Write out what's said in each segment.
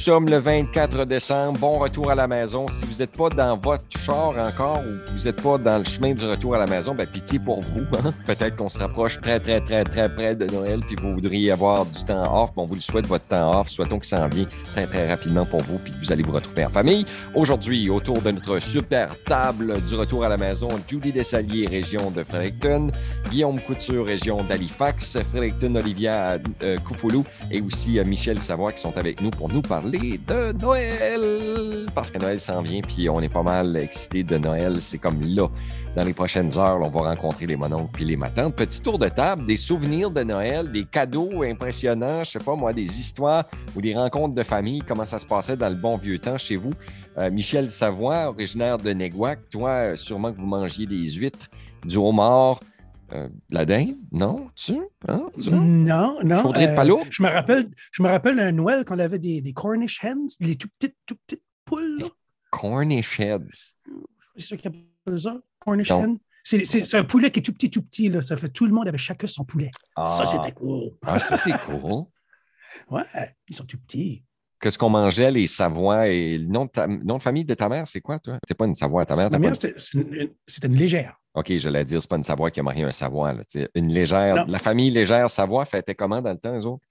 sommes le 24 décembre. Bon retour à la maison. Si vous n'êtes pas dans votre char encore ou vous n'êtes pas dans le chemin du retour à la maison, ben pitié pour vous. hein. Peut-être qu'on se rapproche très, très, très, très près de Noël puis vous voudriez avoir du temps off. On vous le souhaite, votre temps off. Souhaitons que ça en vienne très, très rapidement pour vous puis que vous allez vous retrouver en famille. Aujourd'hui, autour de notre super table du retour à la maison, Julie Dessalier, région de Fredericton, Guillaume Couture, région d'Halifax, Fredericton, Olivia euh, Koufoulou et aussi euh, Michel Savoie qui sont avec nous pour nous parler de Noël. Parce que Noël s'en vient, puis on est pas mal excités de Noël. C'est comme là, dans les prochaines heures, on va rencontrer les mononcles puis les matantes. Petit tour de table, des souvenirs de Noël, des cadeaux impressionnants, je sais pas moi, des histoires ou des rencontres de famille, comment ça se passait dans le bon vieux temps chez vous. Euh, Michel Savoie, originaire de Néguac, toi, sûrement que vous mangiez des huîtres, du homard, euh, la dinde, non? Tu? Hein? Tu? Non, non. Chaudrée de euh, palourde? je me rappelle, je me rappelle un Noël quand on avait des, des Cornish hens, les tout petites, tout petites poules. là. Cornish heads. C'est ça qu'ils appellent ça? Cornish Non. hen. C'est un poulet qui est tout petit, tout petit. Là. Ça fait tout le monde avait chacun son poulet. Ça, c'était cool. Ah, ça, c'est cool. Ouais, ils sont tout petits. Qu'est-ce qu'on mangeait, les Savoies et le nom de, ta- nom de famille de ta mère, c'est quoi, toi? T'es pas une Savoie, ta mère? C'était c'est une, c'était une légère. OK, j'allais dire, c'est pas une Savoie qui a marié un Savoie. Là, une légère. Non. La famille légère Savoie fêtait comment dans le temps, eux autres?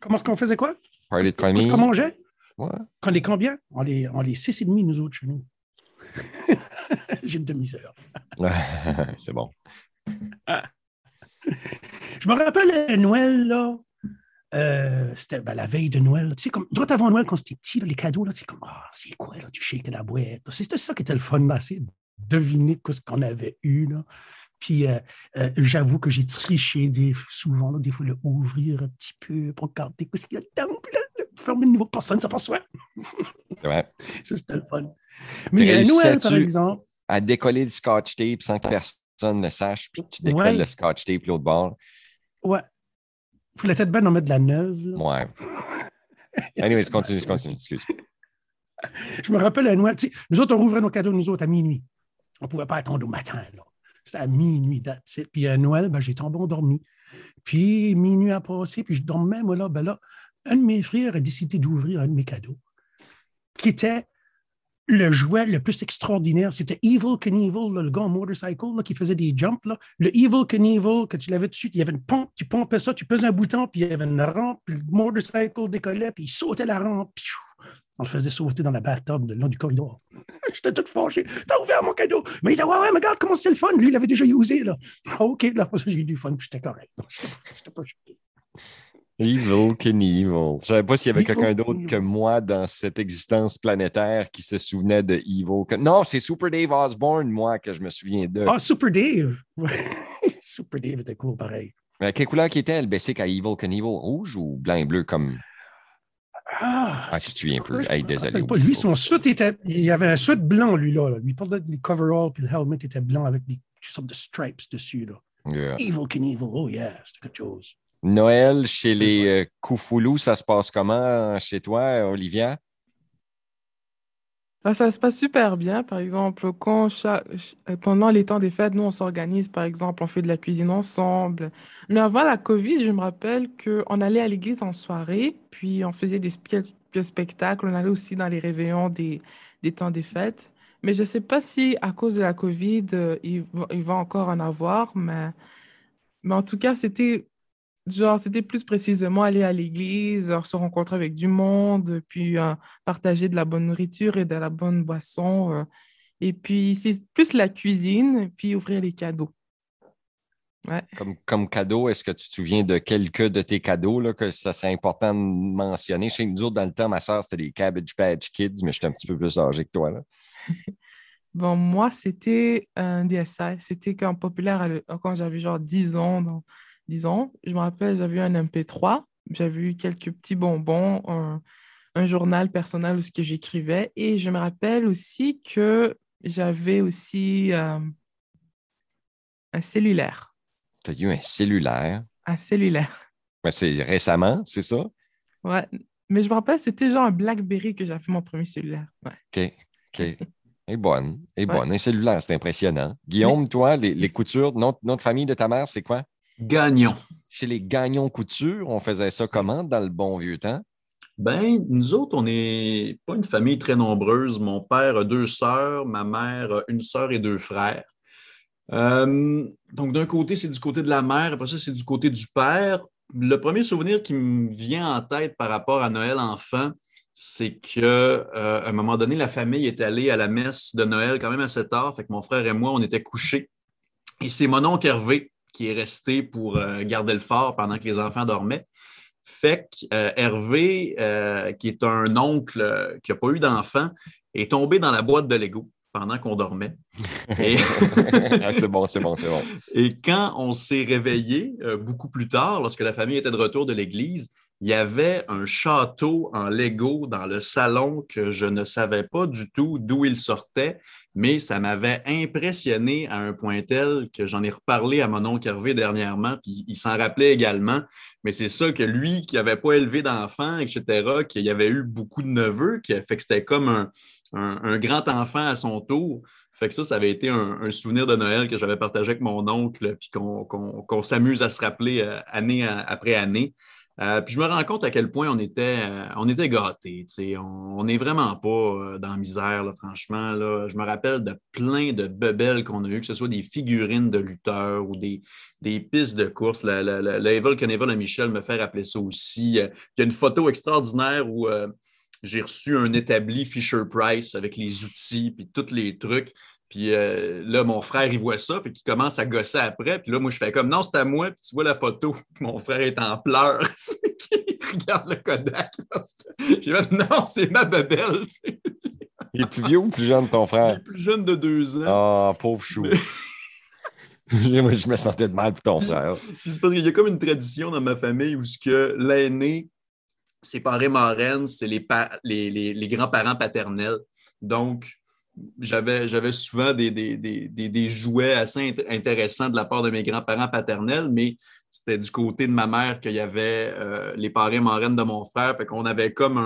Comment est-ce qu'on faisait quoi? Party de Qu'est-ce famille? qu'on mangeait? Ouais. Quand les combien? On les, on les six et demi, nous autres, chez nous. J'ai une demi-sœur. c'est bon. Je me rappelle Noël, là. euh, c'était ben, la veille de Noël. Tu sais, comme droit avant Noël, quand c'était petit, là, les cadeaux, là, c'est comme Ah, c'est quoi, là? Tu shakes la boîte. C'était ça qui était le fun, là, c'est deviner ce qu'on avait eu. Là. Puis euh, euh, j'avoue que j'ai triché des, souvent, là, des fois, le ouvrir un petit peu pour regarder ce qu'il y a dedans. Puis là, le fermer le niveau, personne ne s'aperçoit. C'est vrai. Ça, c'était le fun. Mais à Noël, par exemple, À décoller le scotch tape sans que personne ne sache, puis tu décolles Ouais. le scotch tape l'autre bord? ouais. Faut la tête bonne en mettre de la neuve. là. Ouais. Anyways, continue, continue, excuse. Je me rappelle à Noël, nous autres, on rouvrait nos cadeaux, nous autres, à minuit. On ne pouvait pas attendre au matin. C'était à minuit, that's. Puis à Noël, ben, j'ai tombé endormi. Puis minuit a passé, puis je dormais, moi, là, ben là, un de mes frères a décidé d'ouvrir un de mes cadeaux, qui était le jouet le plus extraordinaire. C'était Evil Knievel, le gars en motorcycle là, qui faisait des jumps. Là. Le Evil Knievel, que tu l'avais dessus, il y avait une pompe, tu pompais ça, tu pesais un bouton, puis il y avait une rampe, puis le motorcycle décollait, puis il sautait la rampe. puis on le faisait sauter dans la bathtub le long du corridor. J'étais tout fâché. T'as ouvert mon cadeau. Mais il dit Ouais, ouais, mais regarde comment c'est le fun. Lui, il l'avait déjà usé. Là. Ah, OK, là, j'ai eu du fun, puis j'étais correct. J'étais pas choqué. Evil Knievel. Je savais pas s'il y avait quelqu'un d'autre que moi dans cette existence planétaire qui se souvenait de Evil. Non, c'est Super Dave Osborne, moi, que je me souviens de. Ah, Super Dave. Super Dave était cool, pareil. Mais quelle couleur qui était le basic à Evil Knievel? Rouge ou blanc et bleu comme. Ah, Ah, tu te souviens plus. Hey, désolé. pas. Lui, son suit était. Il y avait un suit blanc, lui, là. Lui, portait des coveralls, puis le helmet était blanc avec des sortes de stripes dessus. Là. Yeah. Evil Knievel. Oh, yeah, c'était quelque chose. Noël chez les euh, Koufoulou, ça se passe comment chez toi, Olivia? Bah, ça se passe super bien. Par exemple, quand euh, pendant les temps des fêtes, nous, on s'organise, par exemple, on fait de la cuisine ensemble. Mais avant la COVID, je me rappelle qu'on allait à l'église en soirée, puis on faisait des spectacles. On allait aussi dans les réveillons des, des temps des fêtes. Mais je ne sais pas si, à cause de la COVID, euh, il, va- il va encore en avoir, mais, mais en tout cas, c'était genre, c'était plus précisément aller à l'église, se rencontrer avec du monde, puis euh, partager de la bonne nourriture et de la bonne boisson. euh. Et puis, c'est plus la cuisine, puis ouvrir les cadeaux. Ouais. Comme, comme cadeau, est-ce que tu te souviens de quelques de tes cadeaux là, que ça serait important de mentionner? Chez nous autres, dans le temps, ma soeur, c'était des Cabbage Patch Kids, mais j'étais un petit peu plus âgé que toi. Là. Bon, moi, c'était un DSI. C'était quand populaire quand j'avais genre 10 ans. 10 ans. Je me rappelle, j'avais eu un MP3, j'avais eu quelques petits bonbons, un, un journal personnel où ce que j'écrivais. Et je me rappelle aussi que j'avais aussi euh, un cellulaire. Tu as eu un cellulaire? Un cellulaire. Mais c'est récemment, c'est ça? Ouais. Mais je me rappelle, c'était genre un BlackBerry que j'avais fait mon premier cellulaire. Ouais. OK. OK. est bonne. Ouais. bonne. Un cellulaire, c'est impressionnant. Guillaume, toi, les, les coutures, nom, nom de famille de ta mère, c'est quoi? Gagnon. Chez les Gagnons Couture, on faisait ça comment dans le bon vieux temps? Ben, nous autres, on n'est pas une famille très nombreuse. Mon père a deux sœurs, ma mère a une sœur et deux frères. Euh, donc, d'un côté, c'est du côté de la mère, après ça, c'est du côté du père. Le premier souvenir qui me vient en tête par rapport à Noël enfant, c'est qu'à euh, un moment donné, la famille est allée à la messe de Noël quand même assez tard. Fait que mon frère et moi, on était couchés. Et c'est mon oncle Hervé qui est resté pour euh, garder le fort pendant que les enfants dormaient. Fait que euh, Hervé, euh, qui est un oncle qui n'a pas eu d'enfant, est tombé dans la boîte de Lego pendant qu'on dormait. Ah, c'est bon, c'est bon, c'est bon. Et quand on s'est réveillé, beaucoup plus tard, lorsque la famille était de retour de l'église, il y avait un château en Lego dans le salon que je ne savais pas du tout d'où il sortait, mais ça m'avait impressionné à un point tel que j'en ai reparlé à mon oncle Hervé dernièrement, puis il s'en rappelait également. Mais c'est ça que lui, qui n'avait pas élevé d'enfants, etc., qui avait eu beaucoup de neveux, qui fait que c'était comme un, grand enfant à son tour. Fait que ça, ça avait été un, souvenir de Noël que j'avais partagé avec mon oncle, puis qu'on s'amuse à se rappeler euh, année après année. Euh, puis je me rends compte à quel point on était, euh, on était gâtés. On n'est vraiment pas euh, dans la misère, franchement. Là. Je me rappelle de plein de bebelles qu'on a eues, que ce soit des figurines de lutteurs ou des, des pistes de course. La, la, la, à Michel me fait rappeler ça aussi. Il y a une photo extraordinaire où j'ai reçu un établi Fisher Price avec les outils puis tous les trucs. Puis euh, là, mon frère, il voit ça, puis il commence à gosser après. Puis là, moi, je fais comme non, c'est à moi. Puis tu vois la photo, mon frère est en pleurs. il regarde le Kodak? Parce que... Non, c'est ma bebelle. il est plus vieux ou plus jeune, ton frère? Il est plus jeune de deux ans. Ah, pauvre chou. moi, je me sentais de mal pour ton frère. c'est parce qu'il y a comme une tradition dans ma famille où ce que l'aîné, ses parents marraines, c'est les, les, les, les grands-parents paternels. Donc, j'avais, souvent des, jouets assez intéressants de la part de mes grands-parents paternels, mais c'était du côté de ma mère qu'il y avait euh, les parents marraines de mon frère. Fait qu'on avait comme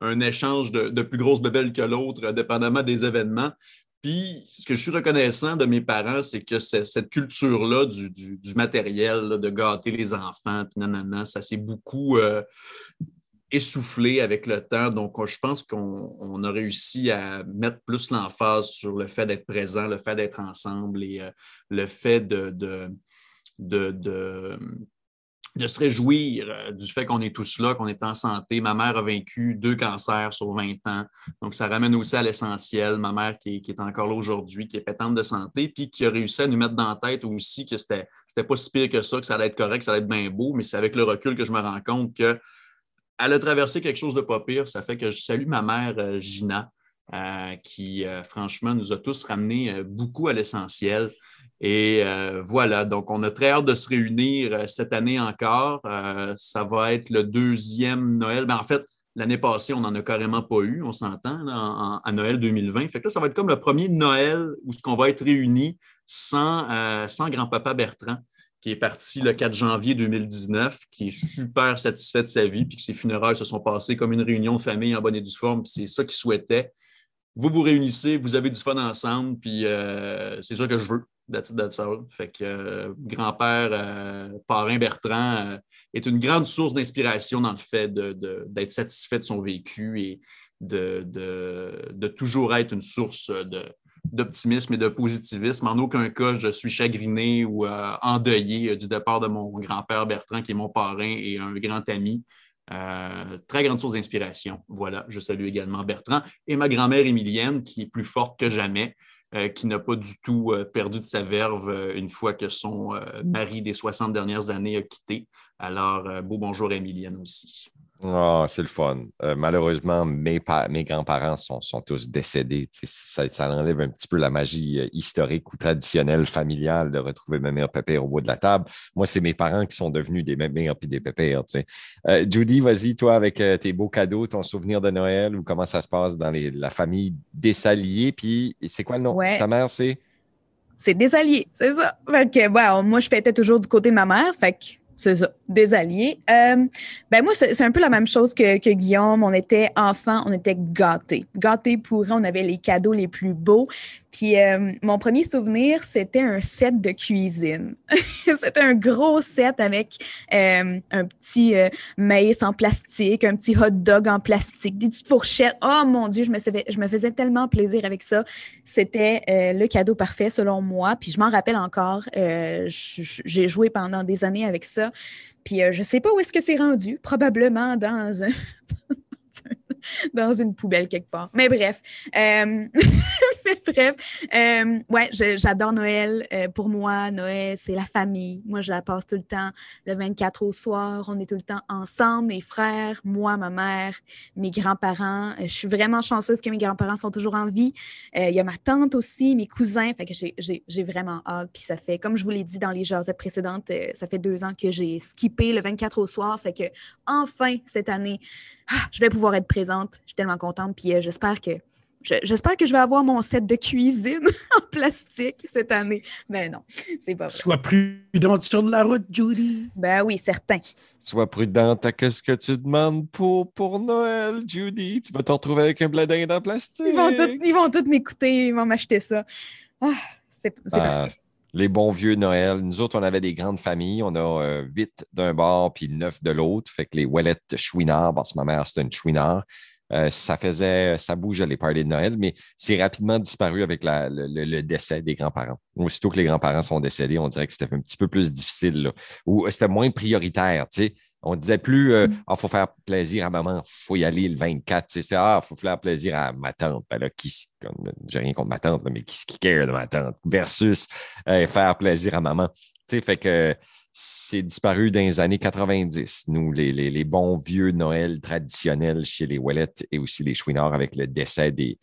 un, échange de, plus grosses bebelles que l'autre, dépendamment des événements. Puis, ce que je suis reconnaissant de mes parents, c'est que cette culture-là du, matériel, de gâter les enfants, nanana, ça s'est beaucoup euh, essoufflé avec le temps. Donc, je pense qu'on a réussi à mettre plus l'emphase sur le fait d'être présent, le fait d'être ensemble et euh, le fait de, de, de, se réjouir euh, du fait qu'on est tous là, qu'on est en santé. Ma mère a vaincu deux cancers sur 20 ans. Donc, ça ramène aussi à l'essentiel. Ma mère qui est, encore là aujourd'hui, qui est pétante de santé, puis qui a réussi à nous mettre dans la tête aussi que c'était pas si pire que ça, que ça allait être correct, que ça allait être bien beau, mais c'est avec le recul que je me rends compte que elle a traversé quelque chose de pas pire. Ça fait que je salue ma mère, euh, Gina, euh, qui, euh, franchement, nous a tous ramenés beaucoup à l'essentiel. Et voilà, donc on a très hâte de se réunir cette année encore. ça va être le deuxième Noël. Ben, en fait, l'année passée, on n'en a carrément pas eu, on s'entend, à Noël 2020. Fait que là, ça va être comme le premier Noël où on va être réunis sans grand-papa Bertrand qui est parti le 4 janvier 2019, qui est super satisfait de sa vie, puis que ses funérailles se sont passées comme une réunion de famille en bonne et due forme, c'est ça qu'il souhaitait. Vous vous réunissez, vous avez du fun ensemble, puis euh, c'est ça que je veux. That's, Fait que euh, grand-père, euh, parrain Bertrand, est une grande source d'inspiration dans le fait d'être satisfait de son vécu et de, de, toujours être une source de, d'optimisme et de positivisme. En aucun cas, je suis chagriné ou euh, endeuillé euh, du départ de mon grand-père Bertrand, qui est mon parrain et un grand ami. Euh, très grande source d'inspiration. Voilà, je salue également Bertrand et ma grand-mère Émilienne, qui est plus forte que jamais, qui n'a pas du tout perdu de sa verve une fois que son mari des 60 dernières années a quitté. Alors, beau bonjour Émilienne aussi. Oh, c'est le fun. Euh, malheureusement, mes, mes grands-parents sont, tous décédés. Ça, ça, enlève un petit peu la magie euh, historique ou traditionnelle familiale de retrouver ma mère pépère au bout de la table. Moi, c'est mes parents qui sont devenus des mères puis des pépères. Euh, Judy, vas-y, toi, avec tes beaux cadeaux, ton souvenir de Noël ou comment ça se passe dans la famille Dessalier. Puis, c'est quoi le nom? Ta mère, c'est? C'est Desalliés, c'est ça. Fait que, moi, je fêtais toujours du côté de ma mère. Fait que C'est ça, des alliés. Euh, ben moi, c'est un peu la même chose que, Guillaume. On était enfants, on était gâtés. Gâtés pour on avait les cadeaux les plus beaux. Puis euh, mon premier souvenir, c'était un set de cuisine. c'était un gros set avec euh, un petit maïs en plastique, un petit hot dog en plastique, des petites fourchettes. Oh mon Dieu, je me faisais tellement plaisir avec ça. C'était le cadeau parfait selon moi. Puis je m'en rappelle encore. J'ai joué pendant des années avec ça. Puis euh, je sais pas où est-ce que c'est rendu, probablement dans un, dans une poubelle quelque part. Mais bref. Euh, bref. Euh, ouais, j'adore Noël. Euh, pour moi, Noël, c'est la famille. Moi, je la passe tout le temps le 24 au soir. On est tout le temps ensemble, mes frères, moi, ma mère, mes grands-parents. je suis vraiment chanceuse que mes grands-parents sont toujours en vie. Il y a ma tante aussi, mes cousins. Fait que j'ai vraiment hâte. Puis ça fait, comme je vous l'ai dit dans les jasettes précédentes, ça fait deux ans que j'ai skippé le 24 au soir. Fait que enfin, cette année, ah, je vais pouvoir être présente. Je suis tellement contente. Puis euh, j'espère que J'espère que je vais avoir mon set de cuisine en plastique cette année. Mais non, c'est pas vrai. Sois prudente sur la route, Judy. Ben oui, certain. Sois prudente à ce que tu demandes pour, pour Noël, Judy. Tu vas te retrouver avec un bladin en plastique. Ils vont tous m'écouter, ils vont m'acheter ça. Ah, c'est ah, les bons vieux Noël. Nous autres, on avait des grandes familles. On a euh, huit d'un bord puis neuf de l'autre. Fait que les Ouellettes Chouinard, parce que ma mère, c'était une Chouinard. Euh, ça faisait, ça bougeait les parties de Noël, mais c'est rapidement disparu avec le, décès des grands-parents. Aussitôt que les grands-parents sont décédés, on dirait que c'était un petit peu plus difficile, ou euh, c'était moins prioritaire, tu sais. On disait plus, il mm. ah, faut faire plaisir à maman, il faut y aller le 24. Tu sais, ah, faut faire plaisir à ma tante. Ben là, qui, j'ai rien contre ma tante, mais qui, qui care de ma tante versus faire plaisir à maman. Tu sais, fait que c'est disparu dans les années 90. Nous, les, bons vieux Noël traditionnels chez les Ouellettes et aussi les Chouinards avec le décès des,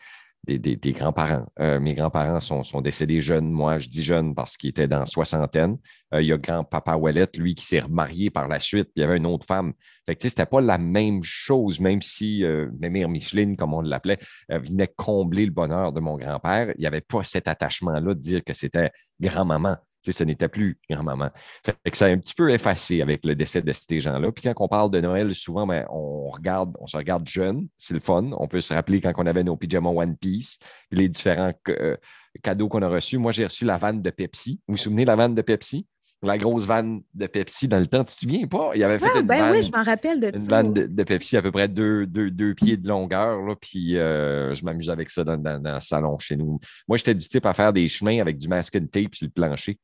des, grands-parents. Euh, mes grands-parents sont, décédés jeunes. Moi, je dis jeunes parce qu'ils étaient dans soixantaine. Euh, il y a grand-papa Ouellette, lui, qui s'est remarié par la suite. il y avait une autre femme. Fait que, c'était pas la même chose, même si euh, Micheline, comme on l'appelait, venait combler le bonheur de mon grand-père. Il n'y avait pas cet attachement-là de dire que c'était grand-maman ce n'était plus grand-maman. Fait que ça a un petit peu effacé avec le décès de ces gens-là. Puis quand on parle de Noël, souvent, ben, on regarde, on se regarde jeune, c'est le fun. On peut se rappeler quand on avait nos pyjamas One Piece, les différents euh, cadeaux qu'on a reçus. Moi, j'ai reçu la vanne de Pepsi. Vous vous souvenez de la vanne de Pepsi? La grosse vanne de Pepsi dans le temps, tu te souviens pas? Il avait fait ah, une ben vanne, oui, je m'en rappelle de Une vanne de, Pepsi à peu près deux, pieds de longueur, là, puis euh, je m'amusais avec ça dans, le salon chez nous. Moi, j'étais du type à faire des chemins avec du masking tape sur le plancher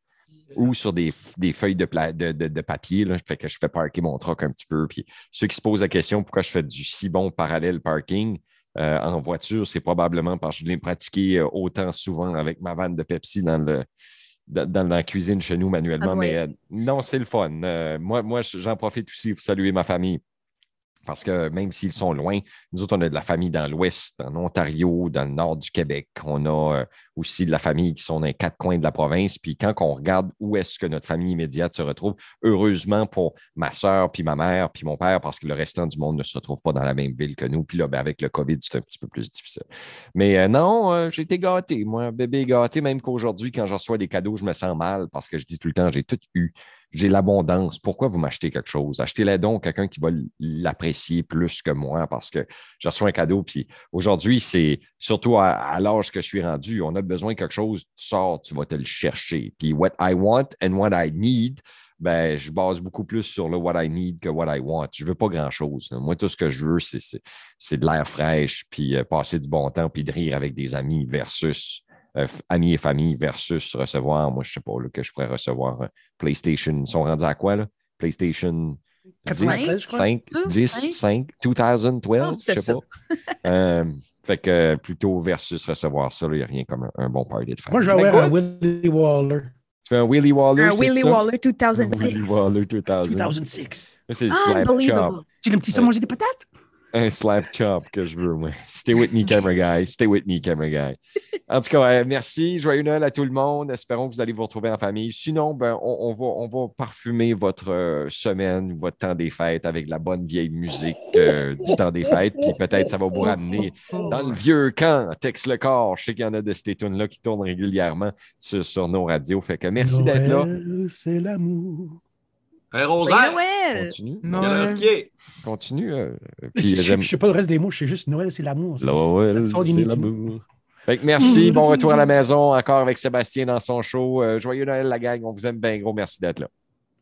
ou sur des, feuilles de, de, papier. Là, fait que je fais parker mon truck un petit peu. Puis ceux qui se posent la question pourquoi je fais du si bon parallèle parking euh, en voiture, c'est probablement parce que je l'ai pratiqué euh, autant souvent avec ma vanne de Pepsi dans le. Dans, la cuisine chez nous manuellement, ah mais euh, non, c'est le fun. moi, moi j'en profite aussi pour saluer ma famille parce que même s'ils sont loin, nous autres, on a de la famille dans l'Ouest, en Ontario, dans le nord du Québec. On a euh, aussi de la famille qui sont dans les quatre coins de la province. Puis quand on regarde où est-ce que notre famille immédiate se retrouve, heureusement pour ma soeur, puis ma mère, puis mon père, parce que le restant du monde ne se retrouve pas dans la même ville que nous. Puis là, ben, avec le COVID, c'est un petit peu plus difficile. Mais euh, non, euh, j'ai été gâté. Moi, bébé gâté, même qu'aujourd'hui, quand je reçois des cadeaux, je me sens mal parce que je dis tout le temps, j'ai tout eu j'ai l'abondance. Pourquoi vous m'achetez quelque chose? Achetez-le donc quelqu'un qui va l'apprécier plus que moi parce que je reçois un cadeau. Puis aujourd'hui, c'est surtout à, l'âge que je suis rendu, on a besoin de quelque chose, tu sors, tu vas te le chercher. Puis what I want and what I need, ben, je base beaucoup plus sur le what I need que what I want. Je ne veux pas grand-chose. Moi, tout ce que je veux, c'est de l'air fraîche, puis euh, passer du bon temps, puis de rire avec des amis versus euh, amis et famille versus recevoir, moi, je ne sais pas, que je pourrais recevoir PlayStation. Ils sont rendus à quoi, là? PlayStation 10, je crois. 5, 10, 5, 2012, je sais pas. Euh, fait que plutôt versus recevoir ça, il n'y a rien comme un, bon party de famille. Moi, je vais avoir un Willy Waller. Tu fais un Willy Waller, Un Willy Waller 2006. Willy Waller 2006. C'est le slap chop. Tu petit ça manger des patates? Un slap chop que je veux, moi. Stay with me, camera guy. Stay with me, camera guy. En tout cas, euh, merci. Joyeux Noël à tout le monde. Espérons que vous allez vous retrouver en famille. Sinon, ben, on, va, parfumer votre euh, semaine, votre temps des fêtes avec la bonne vieille musique euh, du temps des fêtes. Puis peut-être ça va vous ramener dans le vieux camp. Texte le corps. Je sais qu'il y en a de ces tunes-là qui tournent régulièrement sur, nos radios. Fait que merci d'être là. C'est l'amour. Un rosaire. Noël! Continue. Noël. OK. Continue. euh, Je puis je- j'aime- je sais pas le reste des mots, je sais juste Noël, c'est l'amour. Noël, c'est l'amour. Fait que merci. Bon retour à la maison encore avec Sébastien dans son show. Euh, joyeux Noël, la gang. On vous aime bien gros. Merci d'être là.